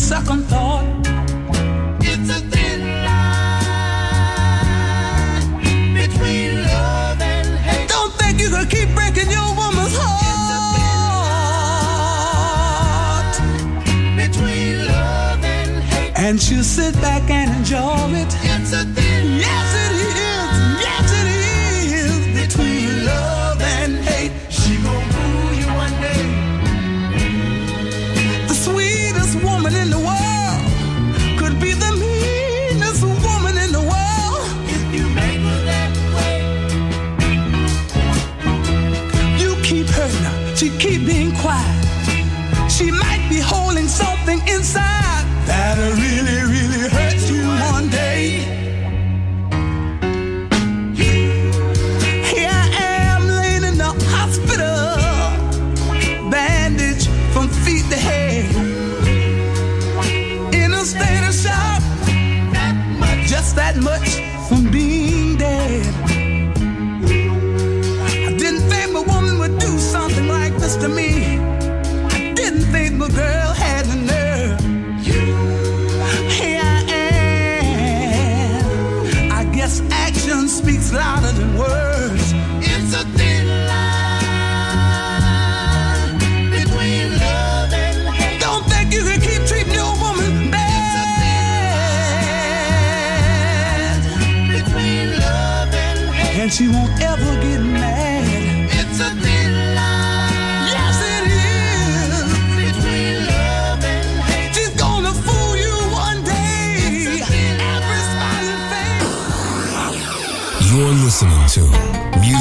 second thought. It's a thin line between love and hate. Don't think you can keep breaking your woman's heart. Between love and hate. And she'll sit back and enjoy it. It's a thin She might be holding some.